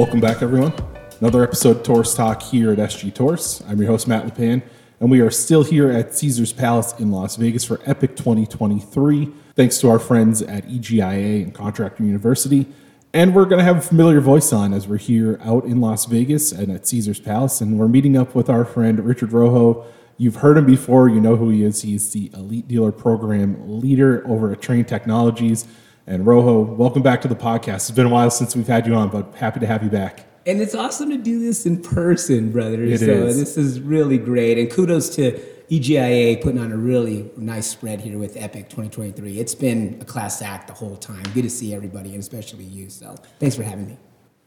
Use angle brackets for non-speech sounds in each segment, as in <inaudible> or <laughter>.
Welcome back, everyone. Another episode of Torrice Talk here at SG Torrice. I'm your host, Matt LePan, and we are still here at Caesars Palace in Las Vegas for Epic 2023. Thanks to our friends at EGIA and Contractor University. And we're going to have a familiar voice on as we're here out in Las Vegas and at Caesars Palace. And we're meeting up with our friend Richard Rojo. You've heard him before, you know who he is. He's the Elite Dealer Program leader over at Trane Technologies. And Rojo, welcome back to the podcast. It's been a while since we've had you on, but happy to have you back. And it's awesome to do this in person, brother. It so is. this is really great. And kudos to EGIA putting on a really nice spread here with Epic 2023. It's been a class act the whole time. Good to see everybody, and especially you. So thanks for having me.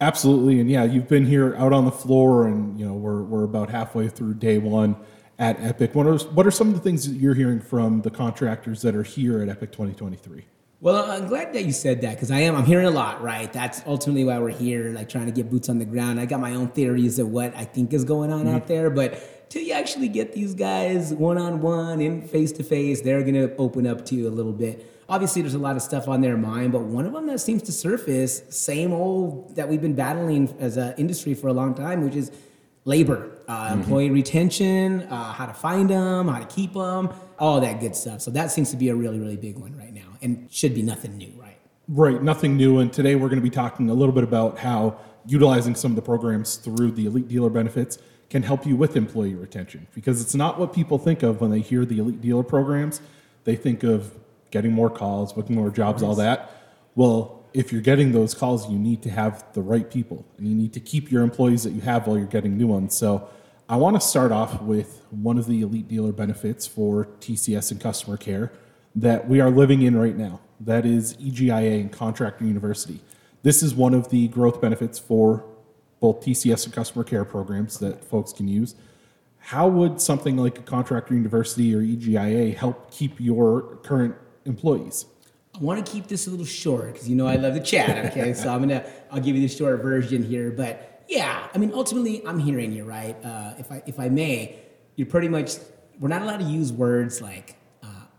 Absolutely, and yeah, you've been here out on the floor, and you know we're we're about halfway through day one at Epic. What are what are some of the things that you're hearing from the contractors that are here at Epic 2023? Well, I'm glad that you said that because I am. I'm hearing a lot, right? That's ultimately why we're here, like trying to get boots on the ground. I got my own theories of what I think is going on out there, but till you actually get these guys one on one and face to face, they're going to open up to you a little bit. Obviously, there's a lot of stuff on their mind, but one of them that seems to surface, same old that we've been battling as an industry for a long time, which is labor, uh, employee retention, uh, how to find them, how to keep them, all that good stuff. So that seems to be a really, really big one right and should be nothing new, right? Right, nothing new. And today we're going to be talking a little bit about how utilizing some of the programs through the Elite Dealer benefits can help you with employee retention. Because it's not what people think of when they hear the Elite Dealer programs. They think of getting more calls, booking more jobs, all that. Well, if you're getting those calls, you need to have the right people and you need to keep your employees that you have while you're getting new ones. So I want to start off with one of the Elite Dealer benefits for TCS and customer care that we are living in right now. That is EGIA and Contractor University. This is one of the growth benefits for both TCS and customer care programs that folks can use. How would something like a Contractor University or EGIA help keep your current employees? I want to keep this a little short because you know I love the chat. <laughs> Okay, so I'm gonna I'll give you the short version here, but yeah, I mean ultimately I'm hearing you right. Uh, if I if I may, you're pretty much we're not allowed to use words like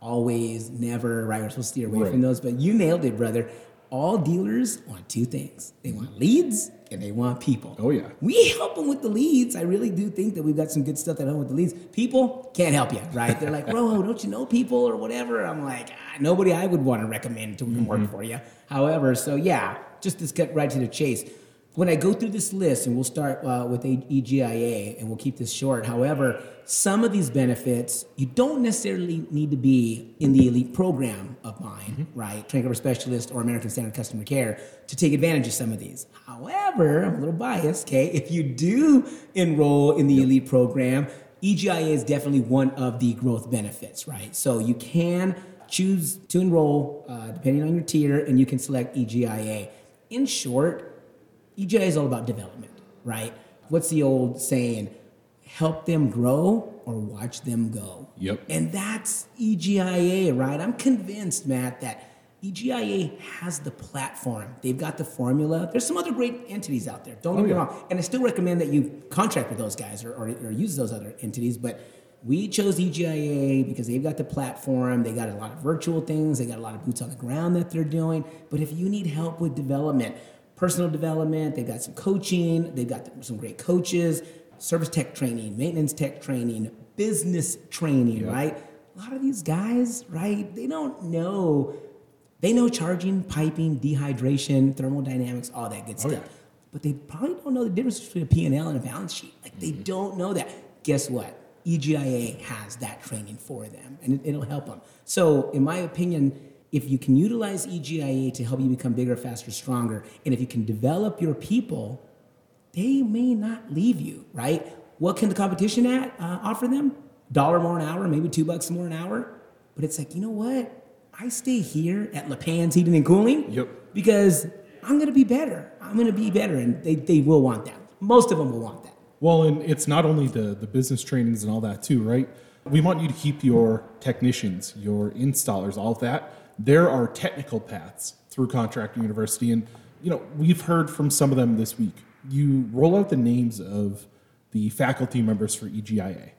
always, never, right? We're supposed to steer away Right. from those, but you nailed it, brother. All dealers want two things: they want leads and they want people. Oh, yeah. We help them with the leads. I really do think that we've got some good stuff that help with the leads. People can't help you, right? They're like, <laughs> Rojo, don't you know people or whatever? I'm like, ah, nobody I would want to recommend to come work for you. However, so yeah, just to get right to the chase. When I go through this list, and we'll start uh, with EGIA, and we'll keep this short. However, some of these benefits you don't necessarily need to be in the elite program of mine, right? Trane Comfort Specialist or American Standard Customer Care to take advantage of some of these. However, I'm a little biased, okay? If you do enroll in the elite program, EGIA is definitely one of the growth benefits, right? So you can choose to enroll uh, depending on your tier, and you can select EGIA. In short, EGIA is all about development, right? What's the old saying? Help them grow or watch them go. Yep. And that's EGIA, right? I'm convinced, Matt, that EGIA has the platform. They've got the formula. There's some other great entities out there. Don't get Oh, me yeah. wrong. And I still recommend that you contract with those guys or, or, or use those other entities. But we chose EGIA because they've got the platform. They got a lot of virtual things. They got a lot of boots on the ground that they're doing. But if you need help with development, personal development, they've got some coaching. They've got some great coaches, service tech training, maintenance tech training, business training, right? A lot of these guys, right? They don't know they know charging, piping, dehydration, thermodynamics, all that good oh, stuff. yeah. But they probably don't know the difference between a P&L and a balance sheet. Like they mm-hmm. don't know that. Guess what? EGIA has that training for them and it, it'll help them. So, in my opinion, if you can utilize EGIA to help you become bigger, faster, stronger, and if you can develop your people, they may not leave you, right? What can the competition at uh, offer them? Dollar more an hour, maybe two bucks more an hour. But it's like, you know what? I stay here at LePan's Heating and Cooling Yep. because I'm gonna be better. I'm gonna be better, and they, they will want that. Most of them will want that. Well, and it's not only the, the business trainings and all that too, right? We want you to keep your technicians, your installers, all of that. There are technical paths through Contractor University, and you know we've heard from some of them this week. You roll out the names of the faculty members for EGIA: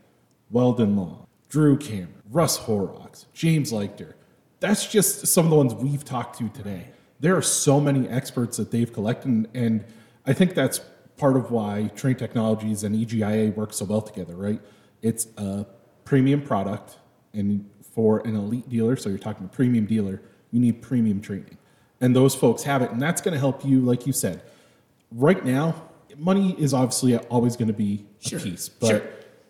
Weldon Long, Drew Cameron, Russ Horrocks, James Leichter. That's just some of the ones we've talked to today. There are so many experts that they've collected, and I think that's part of why Trane Technologies and EGIA work so well together, right? It's a premium product, and for an elite dealer, so you're talking a premium dealer, you need premium training. And those folks have it, and that's going to help you, like you said. Right now, money is obviously always going to be a piece, but sure.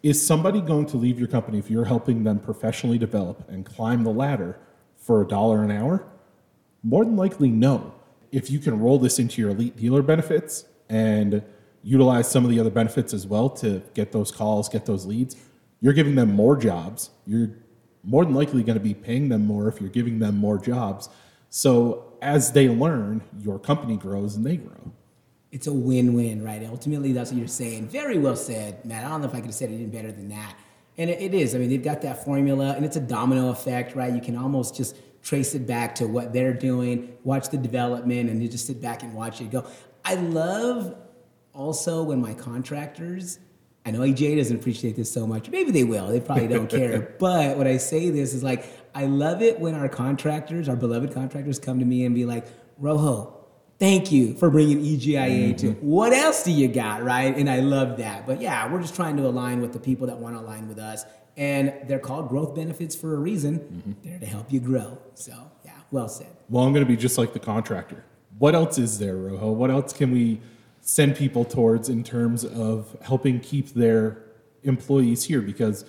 is somebody going to leave your company if you're helping them professionally develop and climb the ladder for a dollar an hour? More than likely, no. If you can roll this into your elite dealer benefits and utilize some of the other benefits as well to get those calls, get those leads, you're giving them more jobs. You're more than likely going to be paying them more if you're giving them more jobs. So as they learn, your company grows and they grow. it's a win-win, right? Ultimately, that's what you're saying. Very well said, Matt. I don't know if I could have said it even better than that. And it is. I mean, they've got that formula, and it's a domino effect, right? You can almost just trace it back to what they're doing, watch the development, and you just sit back and watch it go. I love also when my contractors. I know EJ doesn't appreciate this so much. Maybe they will. They probably don't care. <laughs> But when I say this is like, I love it when our contractors, our beloved contractors, come to me and be like, Rojo, thank you for bringing EGIA to mm-hmm. what else do you got right and i love that but yeah we're just trying to align with the people that want to align with us and they're called growth benefits for a reason mm-hmm. they're to help you grow so yeah well said Well, I'm going to be just like the contractor. What else is there, Rojo? What else can we send people towards in terms of helping keep their employees here? Because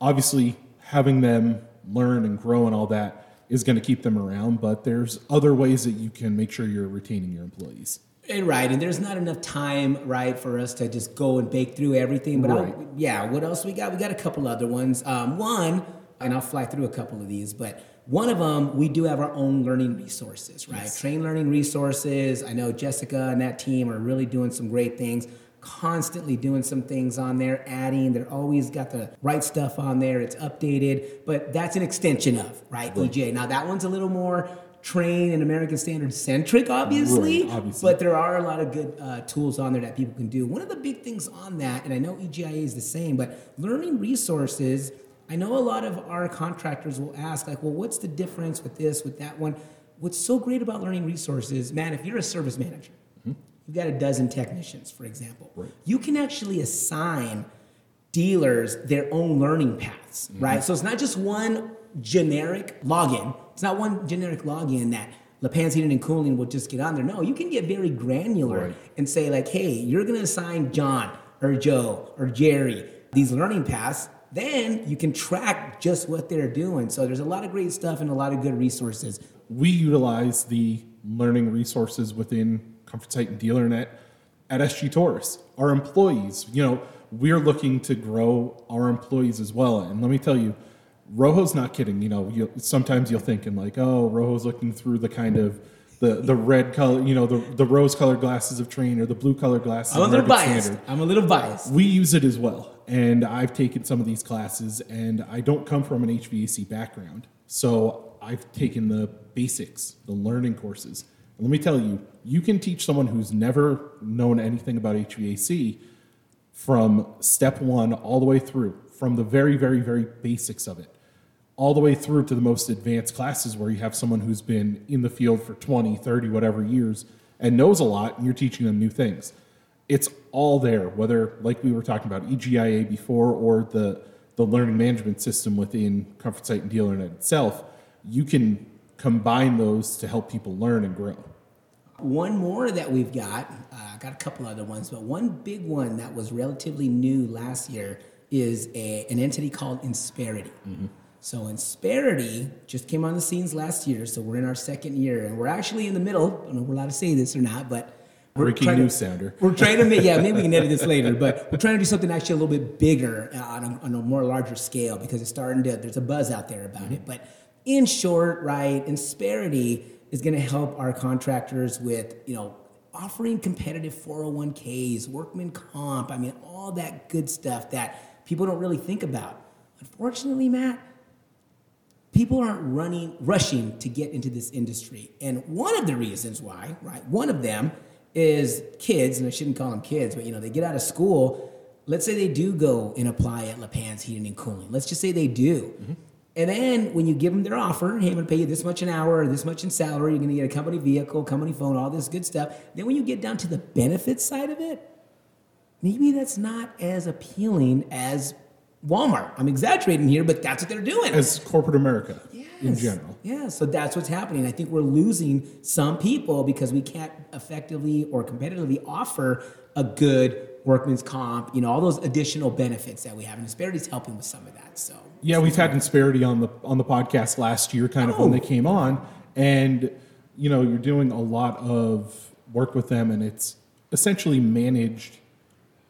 obviously, having them learn and grow and all that is going to keep them around, but there's other ways that you can make sure you're retaining your employees. And right, and there's not enough time, right, for us to just go and bake through everything. But Right. yeah, what else we got? We got a couple other ones. Um, one, and I'll fly through a couple of these, but one of them, we do have our own learning resources, right? Trane learning resources. I know Jessica and that team are really doing some great things. Constantly doing some things on there, adding. They're always got the right stuff on there. It's updated, but that's an extension of right, EJ. Now that one's a little more Trane and American Standard centric, obviously, Right, obviously. but there are a lot of good uh, tools on there that people can do. One of the big things on that, and I know EGIA is the same, but learning resources. I know a lot of our contractors will ask, like, well, what's the difference with this, with that one? What's so great about learning resources, man, if you're a service manager, mm-hmm. you've got a dozen technicians, for example, Right. you can actually assign dealers their own learning paths, mm-hmm. right? So it's not just one generic login. It's not one generic login that LePans Heating and Cooling will just get on there. No, you can get very granular Right. and say like, hey, you're gonna assign John or Joe or Jerry these learning paths. Then you can track just what they're doing. So there's a lot of great stuff and a lot of good resources. we utilize the learning resources within Comfort Site and DealerNet at SG Torrice. Our employees, you know, we're looking to grow our employees as well. And let me tell you, Rojo's not kidding. You know, you, sometimes you'll think and like, oh, Rojo's looking through the kind of the the red color, you know, the the rose colored glasses of Trane or the blue colored glasses. I'm a little biased. Standard I'm a little biased. we use it as well. And I've taken some of these classes, and I don't come from an HVAC background. So I've taken the basics, the learning courses. And let me tell you, you can teach someone who's never known anything about HVAC from step one all the way through, from the very, very, very basics of it, all the way through to the most advanced classes where you have someone who's been in the field for 20, 30, whatever years and knows a lot, and you're teaching them new things. It's all there, whether, like we were talking about, EGIA before or the, the learning management system within Comfort Site and DealerNet itself. You can combine those to help people learn and grow. One more that we've got, uh, I got a couple other ones, but one big one that was relatively new last year is a, an entity called Insperity. So Insperity just came on the scenes last year, so we're in our second year, and we're actually in the middle. I don't know if we're allowed to say this or not, but Breaking to- news sounder. We're trying to make, yeah, maybe we can edit this <laughs> later, but we're trying to do something actually a little bit bigger uh, on a, on a more larger scale because it's starting to, there's a buzz out there about it. But in short, right, Insperity is going to help our contractors with, you know, offering competitive 401ks, workman comp, I mean, all that good stuff that people don't really think about. Unfortunately, Matt, people aren't running rushing to get into this industry and one of the reasons why right one of them is kids and i shouldn't call them kids but you know they get out of school let's say they do go and apply at lapans heating and cooling let's just say they do mm-hmm. And then when you give them their offer, hey, I'm gonna pay you this much an hour or this much in salary, you're gonna get a company vehicle, company phone, all this good stuff. Then when you get down to the benefits side of it, maybe that's not as appealing as Walmart. I'm exaggerating here, but that's what they're doing. As corporate America in general. Yeah, so that's what's happening. I think we're losing some people because we can't effectively or competitively offer a good workman's comp, you know, all those additional benefits that we have. And Insperity's helping with some of that. So Yeah, we've had Insperity on the on the podcast last year, kind of when Oh. they came on, and you know you're doing a lot of work with them, and it's essentially managed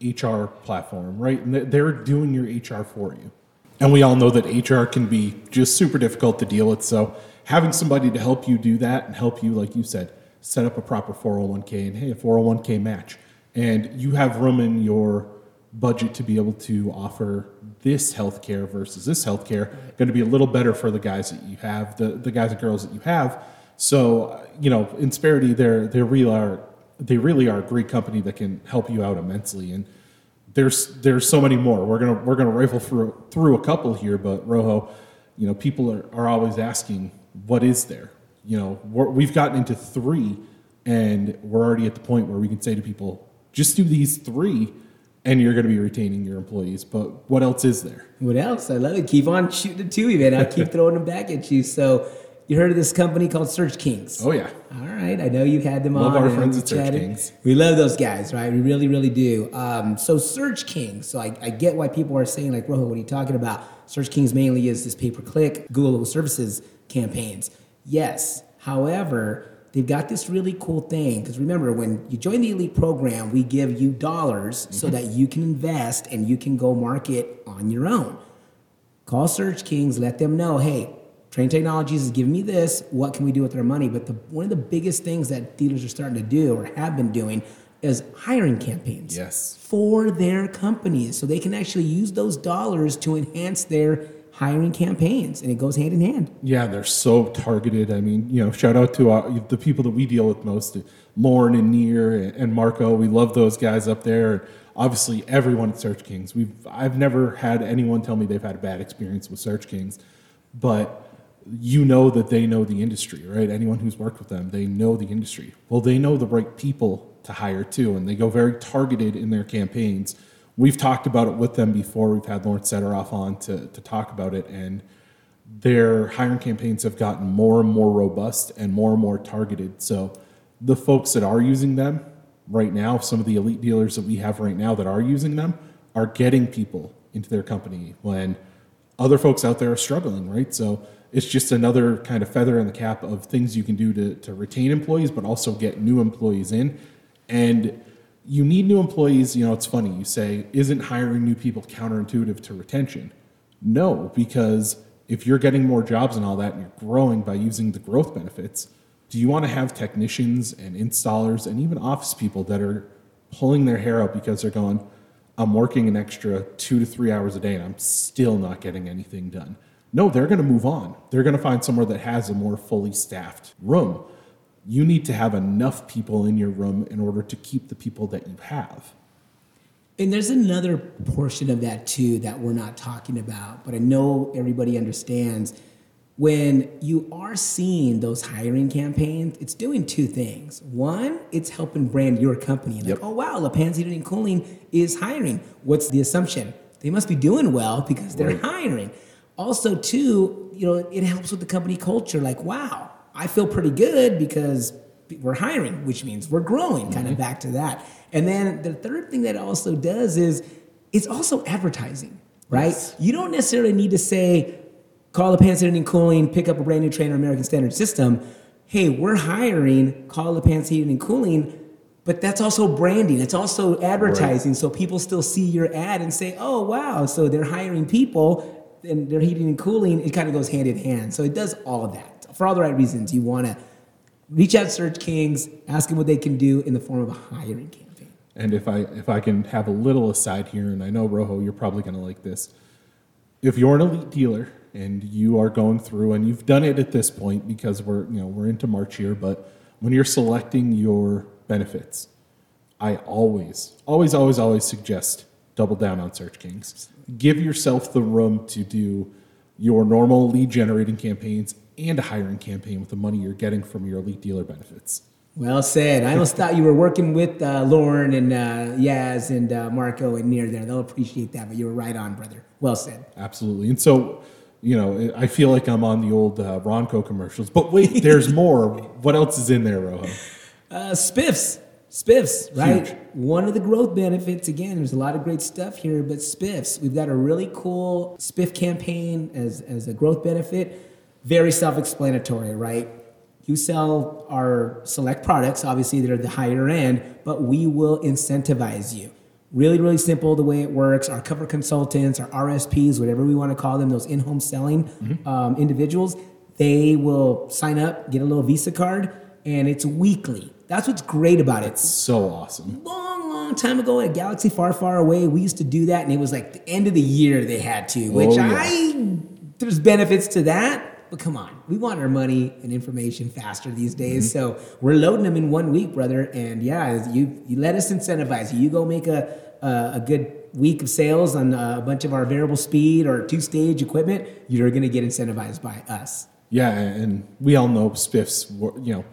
HR platform, right? And they're doing your HR for you, and we all know that HR can be just super difficult to deal with. So having somebody to help you do that and help you, like you said, set up a proper 401k and hey, a 401k match, and you have room in your budget to be able to offer this healthcare versus this healthcare going to be a little better for the guys that you have, the, the guys and girls that you have. So, uh, you know, Insperity, they're, they really are, they really are a great company that can help you out immensely. And there's, there's so many more. We're going to, we're to rifle through, through a couple here, but Rojo, you know, people are, are always asking, what is there? You know, we're, we've gotten into three and we're already at the point where we can say to people, just do these three and you're going to be retaining your employees. But what else is there? what else? I love it. Keep on shooting to me, man. I'll keep <laughs> throwing them back at you. So you heard of this company called Search Kings? Oh yeah, All right, I know you've had them Love on. our friends at Search chatted. Kings. We love those guys, right? We really, really do. Um, so Search Kings. So I, I get why people are saying like, Rojo, what are you talking about? Search Kings mainly is this pay-per-click Google Services campaigns. Yes. However, they've got this really cool thing because remember, when you join the elite program, we give you dollars so Mm-hmm. that you can invest and you can go market on your own. Call Search Kings, let them know, hey, Trane Technologies is giving me this. What can we do with our money? But the, one of the biggest things that dealers are starting to do or have been doing is hiring campaigns Yes. for their companies. So they can actually use those dollars to enhance their hiring campaigns. And it goes hand in hand. Yeah, they're so targeted. I mean, you know, shout out to uh, the people that we deal with most, Lauren and Neer and Marco. We love those guys up there. Obviously, everyone at Search Kings. We've I've never had anyone tell me they've had a bad experience with Search Kings, but you know that they know the industry, right? Anyone who's worked with them, they know the industry. Well, they know the right people to hire too, and they go very targeted in their campaigns. We've talked about it with them before. We've had Lawrence Setteroff on to, to talk about it, and their hiring campaigns have gotten more and more robust and more and more targeted. So the folks that are using them right now, some of the elite dealers that we have right now that are using them, are getting people into their company when other folks out there are struggling, right? So it's just another kind of feather in the cap of things you can do to, to retain employees, but also get new employees in. And you need new employees. You know, it's funny, you say, isn't hiring new people counterintuitive to retention? No, because if you're getting more jobs and all that and you're growing by using the growth benefits, do you want to have technicians and installers and even office people that are pulling their hair out because they're going, I'm working an extra two to three hours a day and I'm still not getting anything done? No, they're going to move on. They're going to find somewhere that has a more fully staffed room. You need to have enough people in your room in order to keep the people that you have. And there's another portion of that too that we're not talking about, but I know everybody understands. When you are seeing those hiring campaigns, it's doing two things. One, it's helping brand your company. Like, Yep. oh wow, LaPan's Heating and Cooling is hiring. What's the assumption? They must be doing well because they're Right. hiring. Also, too, you know, it helps with the company culture. Like, wow, I feel pretty good because we're hiring, which means we're growing, kind of mm-hmm. back to that. And then the third thing that it also does is it's also advertising, right? Yes. You don't necessarily need to say, call the Pants Heating and Cooling, pick up a brand new trainer, American Standard System. Hey, we're hiring, call the Pants Heating and Cooling. But that's also branding. It's also advertising. So people still see your ad and say, oh, wow. So they're hiring people and they're heating and cooling. It kind of goes hand in hand. So it does all of that. For all the right reasons, you want to reach out to Search Kings, ask them what they can do in the form of a hiring campaign. And if I if I can have a little aside here, and I know Rojo, you're probably going to like this. If you're an elite dealer and you are going through, and you've done it at this point because we're you know we're into March here, but when you're selecting your benefits, I always, always, always, always suggest double down on Search Kings. Give yourself the room to do your normal lead generating campaigns and a hiring campaign with the money you're getting from your elite dealer benefits. Well said. I almost thought you were working with uh, Lauren and uh, Yaz and uh, Marco and Near there. They'll appreciate that, but you were right on, brother. Well said. Absolutely. And so, you know, I feel like I'm on the old uh, Ronco commercials, but wait, there's more. what else is in there, Rojo? <laughs> Uh, spiffs. Spiffs, right? Huge. One of the growth benefits, again, there's a lot of great stuff here, but spiffs. We've got a really cool spiff campaign as, as a growth benefit. Very self explanatory, right? You sell our select products, obviously, they're the higher end, but we will incentivize you. Really, really simple the way it works. Our cover consultants, our RSPs, whatever we want to call them, those in home selling um, individuals, they will sign up, get a little Visa card, and it's weekly. That's what's great about it It's So awesome. long, long time ago in a galaxy far, far away, we used to do that, and it was like the end of the year they had to. Which Oh, yeah. I there's benefits to that, but come on, we want our money and information faster these days. Mm-hmm. So we're loading them in one week, brother. And yeah, you you let us incentivize you. You go make a a, a good week of sales on a bunch of our variable speed or two stage equipment. You're going to get incentivized by us. Yeah, and we all know spiffs. You know,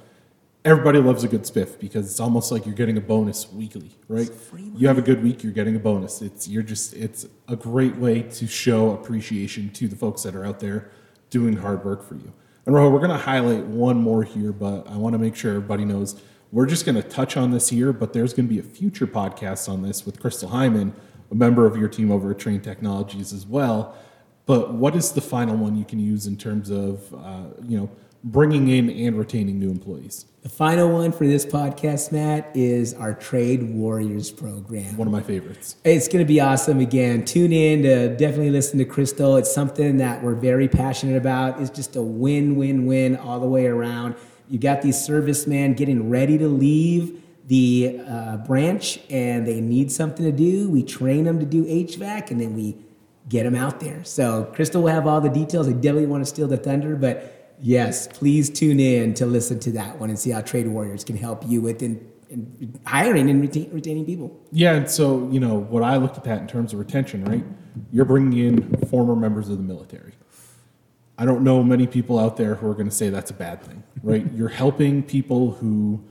everybody loves a good spiff because it's almost like you're getting a bonus weekly, right? You have a good week, you're getting a bonus. It's you're just it's a great way to show appreciation to the folks that are out there doing hard work for you. And Rojo, we're going to highlight one more here, but I want to make sure everybody knows we're just going to touch on this here, but there's going to be a future podcast on this with Crystal Hyman, a member of your team over at Trane Technologies as well. But what is the final one you can use in terms of uh, you know bringing in and retaining new employees? The final one for this podcast, Matt, is our Trade Warriors program. One of my favorites. It's going to be awesome again. Tune in to definitely listen to Crystal. It's something that we're very passionate about. It's just a win, win, win all the way around. You got these servicemen getting ready to leave the uh, branch and they need something to do. We train them to do HVAC and then we get them out there. So Crystal will have all the details. I definitely want to steal the thunder, but yes, please tune in to listen to that one and see how Trade Warriors can help you with in, in hiring and retain, retaining people. Yeah, and so you know what I looked at that in terms of retention, right? You're bringing in former members of the military. I don't know many people out there who are going to say that's a bad thing, right? <laughs> You're helping people who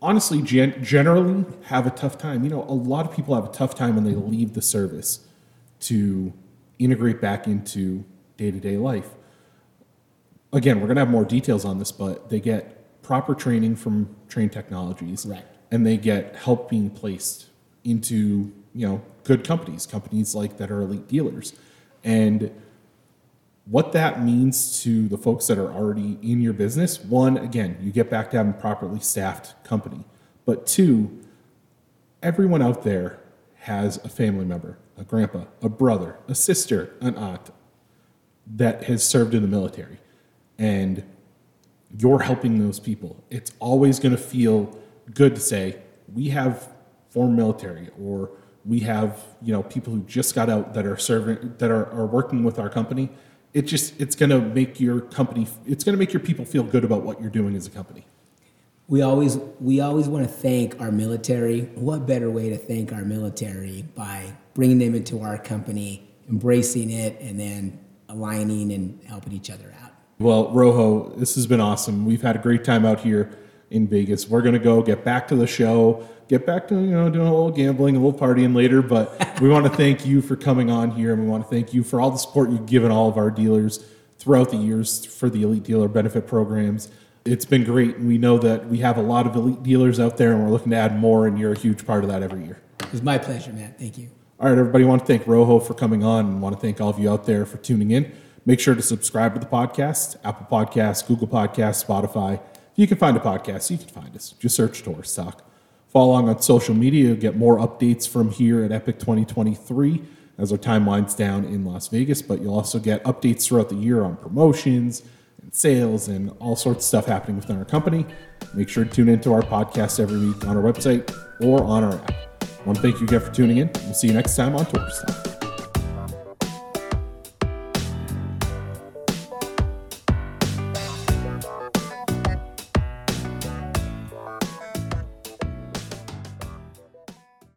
honestly gen- generally have a tough time. You know, a lot of people have a tough time when they leave the service to integrate back into day-to-day life. Again, we're going to have more details on this, but they get proper training from Trane Technologies. Right. and they get help being placed into you know good companies companies like that are elite dealers. And what that means to the folks that are already in your business one again you get back to having a properly staffed company. But two everyone out there has a family member a grandpa a brother a sister an aunt that has served in the military and you're helping those people. It's always going to feel good to say we have former military or we have you know people who just got out that are serving that are, are working with our company. It just it's going to make your company it's going to make your people feel good about what you're doing as a company. We always we always want to thank our military. What better way to thank our military by bringing them into our company, embracing it, and then aligning and helping each other out. Well, Rojo, this has been awesome. We've had a great time out here in Vegas. We're going to go get back to the show, get back to you know doing a little gambling, a little partying later. But <laughs> we want to thank you for coming on here, and we want to thank you for all the support you've given all of our dealers throughout the years for the elite dealer benefit programs. It's been great, and we know that we have a lot of elite dealers out there, and we're looking to add more. And you're a huge part of that every year. It was my pleasure, Matt. Thank you. All right, everybody, I want to thank Rojo for coming on and want to thank all of you out there for tuning in. Make sure to subscribe to the podcast, Apple Podcasts, Google Podcasts, Spotify. If you can find a podcast, you can find us. Just search Torrice Talk. Follow along on social media. You'll get more updates from here at Epic 2023 as our time winds down in Las Vegas, but you'll also get updates throughout the year on promotions and sales and all sorts of stuff happening within our company. Make sure to tune into our podcast every week on our website or on our app. I want to thank you again for tuning in. We'll see you next time on Torrice Talk.